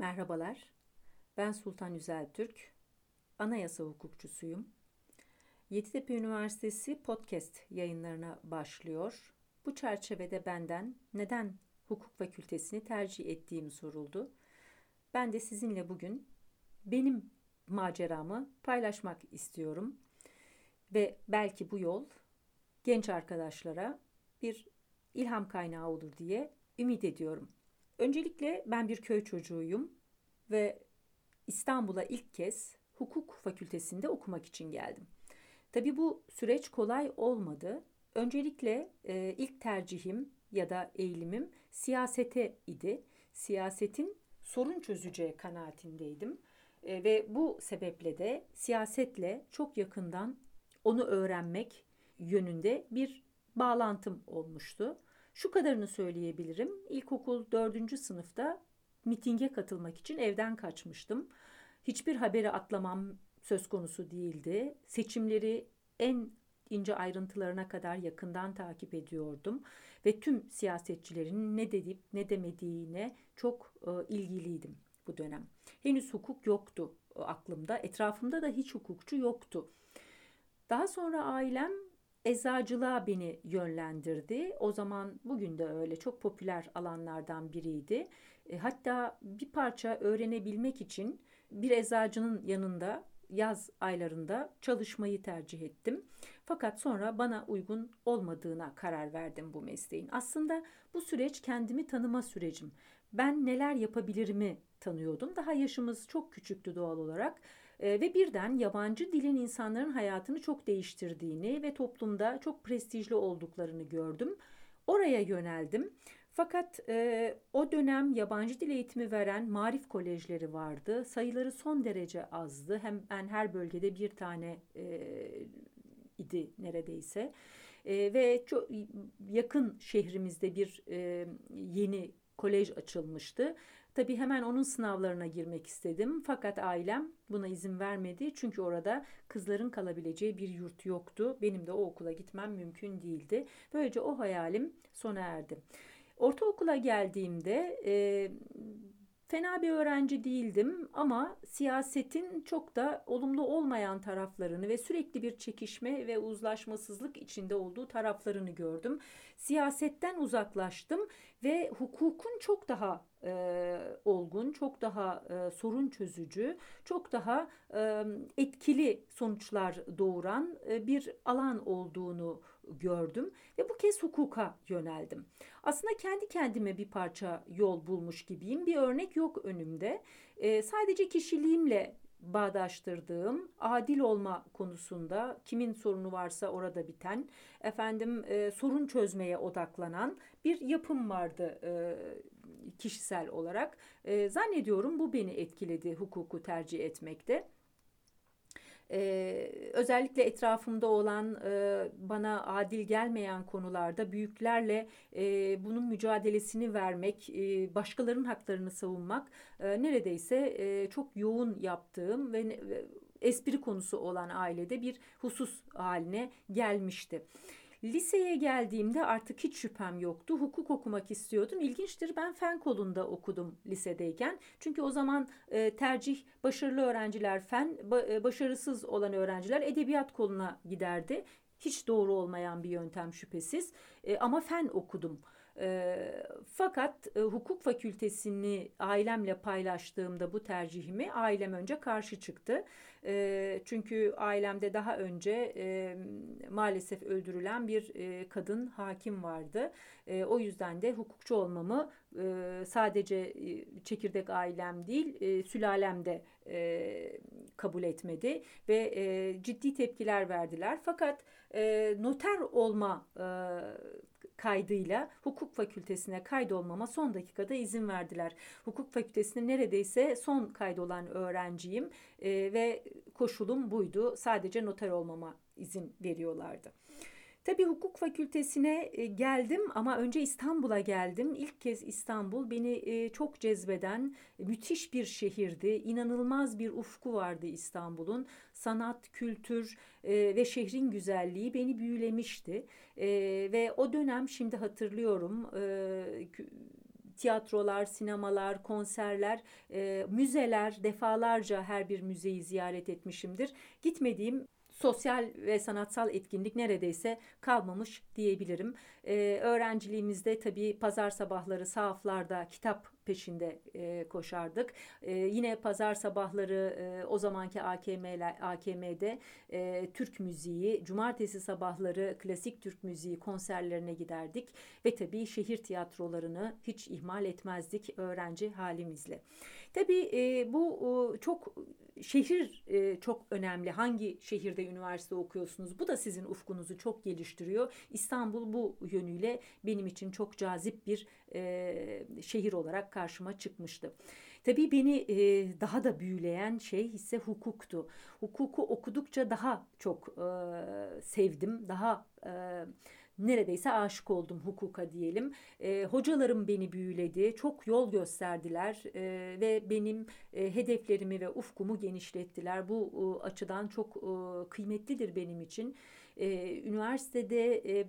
Merhabalar, ben Sultan Yüzel Türk, anayasa hukukçusuyum. Yeditepe Üniversitesi podcast yayınlarına başlıyor. Bu çerçevede benden neden hukuk fakültesini tercih ettiğim soruldu. Ben de sizinle bugün benim maceramı paylaşmak istiyorum. Ve belki bu yol genç arkadaşlara bir ilham kaynağı olur diye ümit ediyorum. Öncelikle ben bir köy çocuğuyum ve İstanbul'a ilk kez hukuk fakültesinde okumak için geldim. Tabii bu süreç kolay olmadı. Öncelikle e, ilk tercihim ya da eğilimim siyasete idi. Siyasetin sorun çözeceği kanaatindeydim. E, ve bu sebeple de siyasetle çok yakından onu öğrenmek yönünde bir bağlantım olmuştu. Şu kadarını söyleyebilirim. İlkokul dördüncü sınıfta mitinge katılmak için evden kaçmıştım. Hiçbir haberi atlamam söz konusu değildi. Seçimleri en ince ayrıntılarına kadar yakından takip ediyordum ve tüm siyasetçilerin ne dedip ne demediğine çok e, ilgiliydim bu dönem. Henüz hukuk yoktu aklımda, etrafımda da hiç hukukçu yoktu. Daha sonra ailem eczacılığa beni yönlendirdi. O zaman bugün de öyle çok popüler alanlardan biriydi. E, hatta bir parça öğrenebilmek için bir eczacının yanında yaz aylarında çalışmayı tercih ettim. Fakat sonra bana uygun olmadığına karar verdim bu mesleğin. Aslında bu süreç kendimi tanıma sürecim. Ben neler yapabilirimi tanıyordum. Daha yaşımız çok küçüktü doğal olarak e, ve birden yabancı dilin insanların hayatını çok değiştirdiğini ve toplumda çok prestijli olduklarını gördüm. Oraya yöneldim. Fakat e, o dönem yabancı dil eğitimi veren marif kolejleri vardı. Sayıları son derece azdı. Hem ben her bölgede bir tane e, idi neredeyse. E, ve çok yakın şehrimizde bir e, yeni kolej açılmıştı. Tabii hemen onun sınavlarına girmek istedim. Fakat ailem buna izin vermedi. Çünkü orada kızların kalabileceği bir yurt yoktu. Benim de o okula gitmem mümkün değildi. Böylece o hayalim sona erdi. Ortaokula geldiğimde e, Fena bir öğrenci değildim ama siyasetin çok da olumlu olmayan taraflarını ve sürekli bir çekişme ve uzlaşmasızlık içinde olduğu taraflarını gördüm. Siyasetten uzaklaştım ve hukukun çok daha e, olgun, çok daha e, sorun çözücü, çok daha e, etkili sonuçlar doğuran e, bir alan olduğunu gördüm ve bu kez hukuka yöneldim. Aslında kendi kendime bir parça yol bulmuş gibiyim. Bir örnek yok önümde. E, sadece kişiliğimle bağdaştırdığım adil olma konusunda kimin sorunu varsa orada biten efendim e, sorun çözmeye odaklanan bir yapım vardı e, kişisel olarak. E, zannediyorum bu beni etkiledi hukuku tercih etmekte. Ee, özellikle etrafımda olan e, bana adil gelmeyen konularda büyüklerle e, bunun mücadelesini vermek, e, başkalarının haklarını savunmak e, neredeyse e, çok yoğun yaptığım ve, ve espri konusu olan ailede bir husus haline gelmişti. Liseye geldiğimde artık hiç şüphem yoktu. Hukuk okumak istiyordum. İlginçtir ben fen kolunda okudum lisedeyken. Çünkü o zaman e, tercih başarılı öğrenciler fen, ba, e, başarısız olan öğrenciler edebiyat koluna giderdi. Hiç doğru olmayan bir yöntem şüphesiz. E, ama fen okudum. E, fakat e, hukuk fakültesini ailemle paylaştığımda bu tercihimi ailem önce karşı çıktı. E, çünkü ailemde daha önce e, maalesef öldürülen bir e, kadın hakim vardı. E, o yüzden de hukukçu olmamı e, sadece e, çekirdek ailem değil e, sülalem de e, kabul etmedi ve e, ciddi tepkiler verdiler. Fakat e, noter olma e, kaydıyla hukuk fakültesine kaydolmama son dakikada izin verdiler. Hukuk fakültesine neredeyse son kaydolan öğrenciyim e, ve koşulum buydu. Sadece noter olmama izin veriyorlardı. Tabii hukuk fakültesine e, geldim ama önce İstanbul'a geldim. İlk kez İstanbul beni e, çok cezbeden müthiş bir şehirdi. İnanılmaz bir ufku vardı İstanbul'un. Sanat, kültür e, ve şehrin güzelliği beni büyülemişti. Ve o dönem şimdi hatırlıyorum tiyatrolar, sinemalar, konserler, müzeler defalarca her bir müzeyi ziyaret etmişimdir. Gitmediğim sosyal ve sanatsal etkinlik neredeyse kalmamış diyebilirim. Ee, öğrenciliğimizde tabii pazar sabahları sahaflarda kitap peşinde e, koşardık. E, yine pazar sabahları e, o zamanki AKM'ler, AKM'de e, Türk müziği, cumartesi sabahları klasik Türk müziği konserlerine giderdik ve tabii şehir tiyatrolarını hiç ihmal etmezdik öğrenci halimizle. Tabii e, bu e, çok şehir e, çok önemli. Hangi şehirde üniversite okuyorsunuz? Bu da sizin ufkunuzu çok geliştiriyor. İstanbul bu yönüyle benim için çok cazip bir e, şehir olarak karşıma çıkmıştı. Tabii beni e, daha da büyüleyen şey ise hukuktu. Hukuku okudukça daha çok e, sevdim, daha e, neredeyse aşık oldum hukuka diyelim. E, hocalarım beni büyüledi, çok yol gösterdiler e, ve benim e, hedeflerimi ve ufkumu genişlettiler. Bu e, açıdan çok e, kıymetlidir benim için. E, üniversitede e,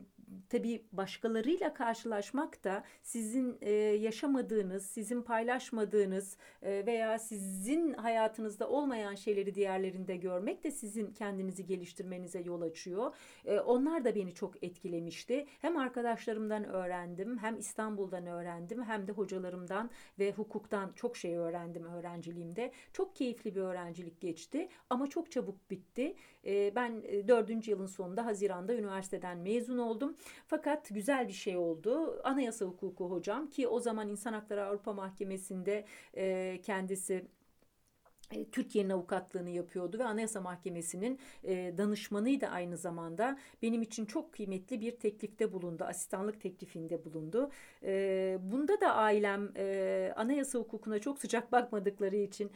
tabii başkalarıyla karşılaşmak da sizin e, yaşamadığınız, sizin paylaşmadığınız e, veya sizin hayatınızda olmayan şeyleri diğerlerinde görmek de sizin kendinizi geliştirmenize yol açıyor. E, onlar da beni çok etkilemişti. Hem arkadaşlarımdan öğrendim, hem İstanbul'dan öğrendim, hem de hocalarımdan ve hukuktan çok şey öğrendim öğrenciliğimde. Çok keyifli bir öğrencilik geçti ama çok çabuk bitti. E, ben e, dördüncü yılın sonunda Haziran'da üniversiteden mezun oldum. Fakat güzel bir şey oldu. Anayasa hukuku hocam ki o zaman İnsan Hakları Avrupa Mahkemesi'nde e, kendisi e, Türkiye'nin avukatlığını yapıyordu ve Anayasa Mahkemesi'nin e, danışmanıydı aynı zamanda. Benim için çok kıymetli bir teklifte bulundu, asistanlık teklifinde bulundu. E, bunda da ailem anayasa hukukuna çok sıcak bakmadıkları için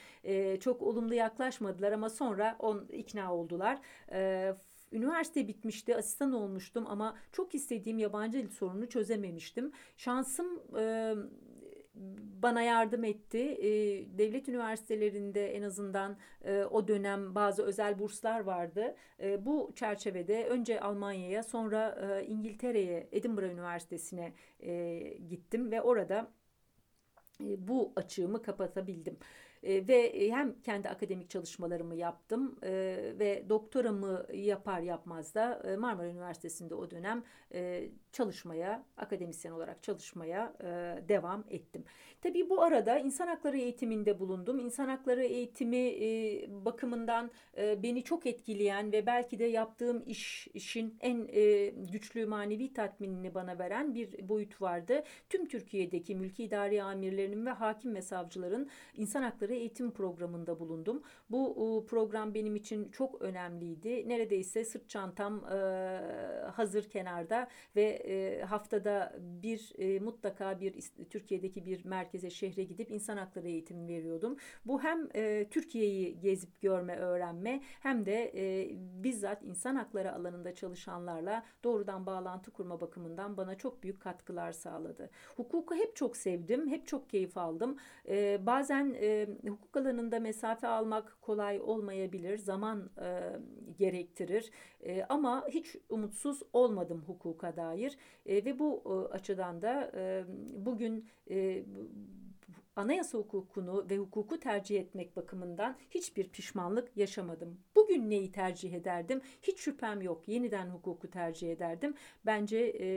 çok olumlu yaklaşmadılar ama sonra on ikna oldular. E, Üniversite bitmişti, asistan olmuştum ama çok istediğim yabancı dil sorununu çözememiştim. Şansım e, bana yardım etti. E, devlet üniversitelerinde en azından e, o dönem bazı özel burslar vardı. E, bu çerçevede önce Almanya'ya sonra e, İngiltere'ye Edinburgh Üniversitesi'ne e, gittim ve orada bu açığımı kapatabildim. E, ve hem kendi akademik çalışmalarımı yaptım e, ve doktoramı yapar yapmaz da e, Marmara Üniversitesi'nde o dönem e, çalışmaya, akademisyen olarak çalışmaya e, devam ettim. Tabii bu arada insan hakları eğitiminde bulundum. İnsan hakları eğitimi e, bakımından e, beni çok etkileyen ve belki de yaptığım iş işin en e, güçlü manevi tatminini bana veren bir boyut vardı. Tüm Türkiye'deki mülki idari amirlerinin ve hakim ve savcıların insan hakları eğitim programında bulundum. Bu program benim için çok önemliydi. Neredeyse sırt çantam e, hazır kenarda ve e, haftada bir e, mutlaka bir Türkiye'deki bir merkeze şehre gidip insan hakları eğitimi veriyordum. Bu hem Türkiye'yi gezip görme, öğrenme hem de bizzat insan hakları alanında çalışanlarla doğrudan bağlantı kurma bakımından bana çok büyük katkılar sağladı. Hukuku hep çok sevdim, hep çok keyif aldım. E, bazen e, hukuk alanında mesafe almak kolay olmayabilir, zaman e, gerektirir e, ama hiç umutsuz olmadım hukuka dair e, ve bu e, açıdan da e, bugün e, anayasa hukukunu ve hukuku tercih etmek bakımından hiçbir pişmanlık yaşamadım. Bugün neyi tercih ederdim? Hiç şüphem yok. Yeniden hukuku tercih ederdim. Bence e,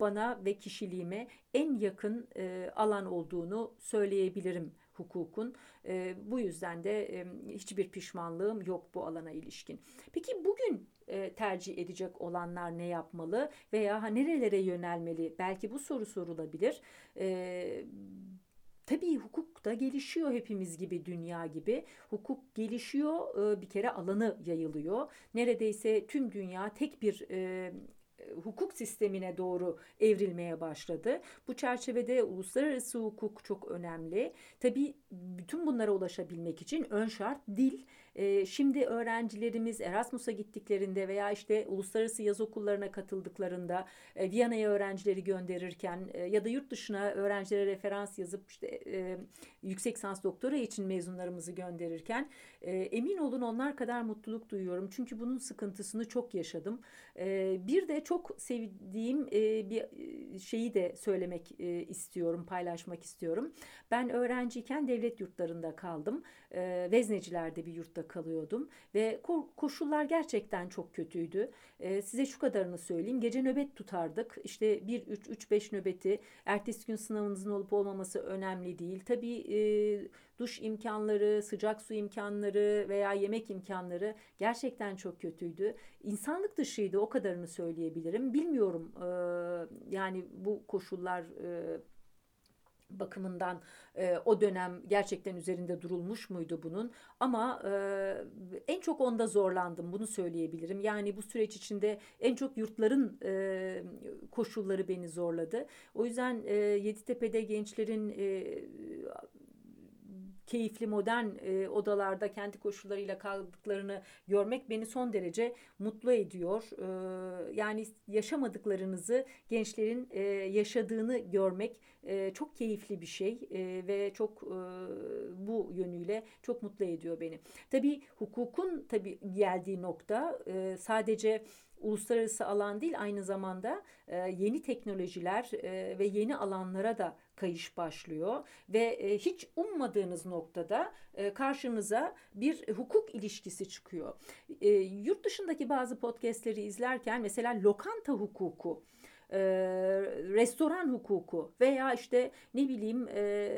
bana ve kişiliğime en yakın e, alan olduğunu söyleyebilirim hukukun. E, bu yüzden de e, hiçbir pişmanlığım yok bu alana ilişkin. Peki bugün e, tercih edecek olanlar ne yapmalı veya ha, nerelere yönelmeli? Belki bu soru sorulabilir. E, Tabii hukuk da gelişiyor hepimiz gibi dünya gibi. Hukuk gelişiyor bir kere alanı yayılıyor. Neredeyse tüm dünya tek bir hukuk sistemine doğru evrilmeye başladı. Bu çerçevede uluslararası hukuk çok önemli. Tabii bütün bunlara ulaşabilmek için ön şart dil e, şimdi öğrencilerimiz Erasmus'a gittiklerinde veya işte uluslararası yaz okullarına katıldıklarında e, Viyana'ya öğrencileri gönderirken e, ya da yurt dışına öğrencilere referans yazıp işte e, yüksek sans doktora için mezunlarımızı gönderirken e, emin olun onlar kadar mutluluk duyuyorum. Çünkü bunun sıkıntısını çok yaşadım. E, bir de çok sevdiğim e, bir şeyi de söylemek e, istiyorum, paylaşmak istiyorum. Ben öğrenciyken devlet yurtlarında kaldım. E, Vezneciler'de bir yurtta kalıyordum ve koşullar gerçekten çok kötüydü. E, size şu kadarını söyleyeyim. Gece nöbet tutardık. İşte 1 3 3 5 nöbeti. Ertesi gün sınavınızın olup olmaması önemli değil. Tabii e, duş imkanları, sıcak su imkanları veya yemek imkanları gerçekten çok kötüydü. İnsanlık dışıydı o kadarını söyleyebilirim. Bilmiyorum e, yani bu koşullar e, bakımından e, o dönem gerçekten üzerinde durulmuş muydu bunun? Ama e, en çok onda zorlandım bunu söyleyebilirim. Yani bu süreç içinde en çok yurtların e, koşulları beni zorladı. O yüzden e, Yeditepe'de gençlerin e, keyifli modern e, odalarda kendi koşullarıyla kaldıklarını görmek beni son derece mutlu ediyor. E, yani yaşamadıklarınızı gençlerin e, yaşadığını görmek e, çok keyifli bir şey e, ve çok e, bu yönüyle çok mutlu ediyor beni. Tabii hukukun tabii geldiği nokta e, sadece uluslararası alan değil aynı zamanda e, yeni teknolojiler e, ve yeni alanlara da kayış başlıyor ve e, hiç ummadığınız noktada e, karşınıza bir hukuk ilişkisi çıkıyor. E, yurt dışındaki bazı podcastleri izlerken mesela lokanta hukuku e, restoran hukuku veya işte ne bileyim e,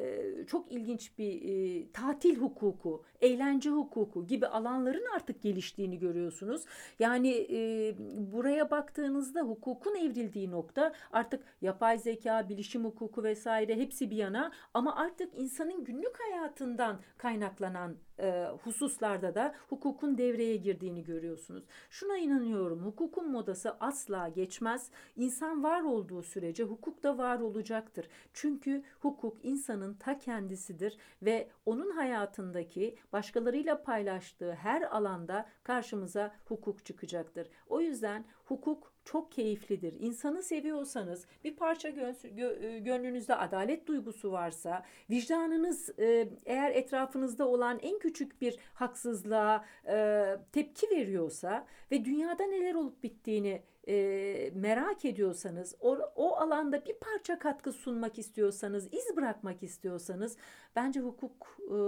çok ilginç bir e, tatil hukuku, eğlence hukuku gibi alanların artık geliştiğini görüyorsunuz. Yani e, buraya baktığınızda hukukun evrildiği nokta artık yapay zeka, bilişim hukuku vesaire hepsi bir yana ama artık insanın günlük hayatından kaynaklanan e, hususlarda da hukukun devreye girdiğini görüyorsunuz. Şuna inanıyorum hukukun modası asla geçmez. İnsan var olduğu sürece hukuk da var olacaktır. Çünkü hukuk insanın ta kendisidir ve onun hayatındaki başkalarıyla paylaştığı her alanda karşımıza hukuk çıkacaktır. O yüzden hukuk çok keyiflidir. İnsanı seviyorsanız, bir parça gö- gönlünüzde adalet duygusu varsa, vicdanınız e, eğer etrafınızda olan en küçük bir haksızlığa e, tepki veriyorsa ve dünyada neler olup bittiğini e, merak ediyorsanız, o, o alanda bir parça katkı sunmak istiyorsanız, iz bırakmak istiyorsanız, bence hukuk e,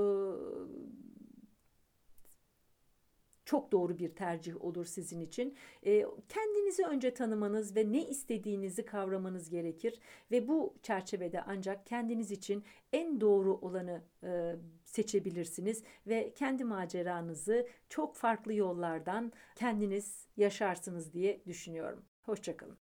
çok doğru bir tercih olur sizin için. E, kendinizi önce tanımanız ve ne istediğinizi kavramanız gerekir ve bu çerçevede ancak kendiniz için en doğru olanı e, seçebilirsiniz ve kendi maceranızı çok farklı yollardan kendiniz yaşarsınız diye düşünüyorum. Hoşçakalın.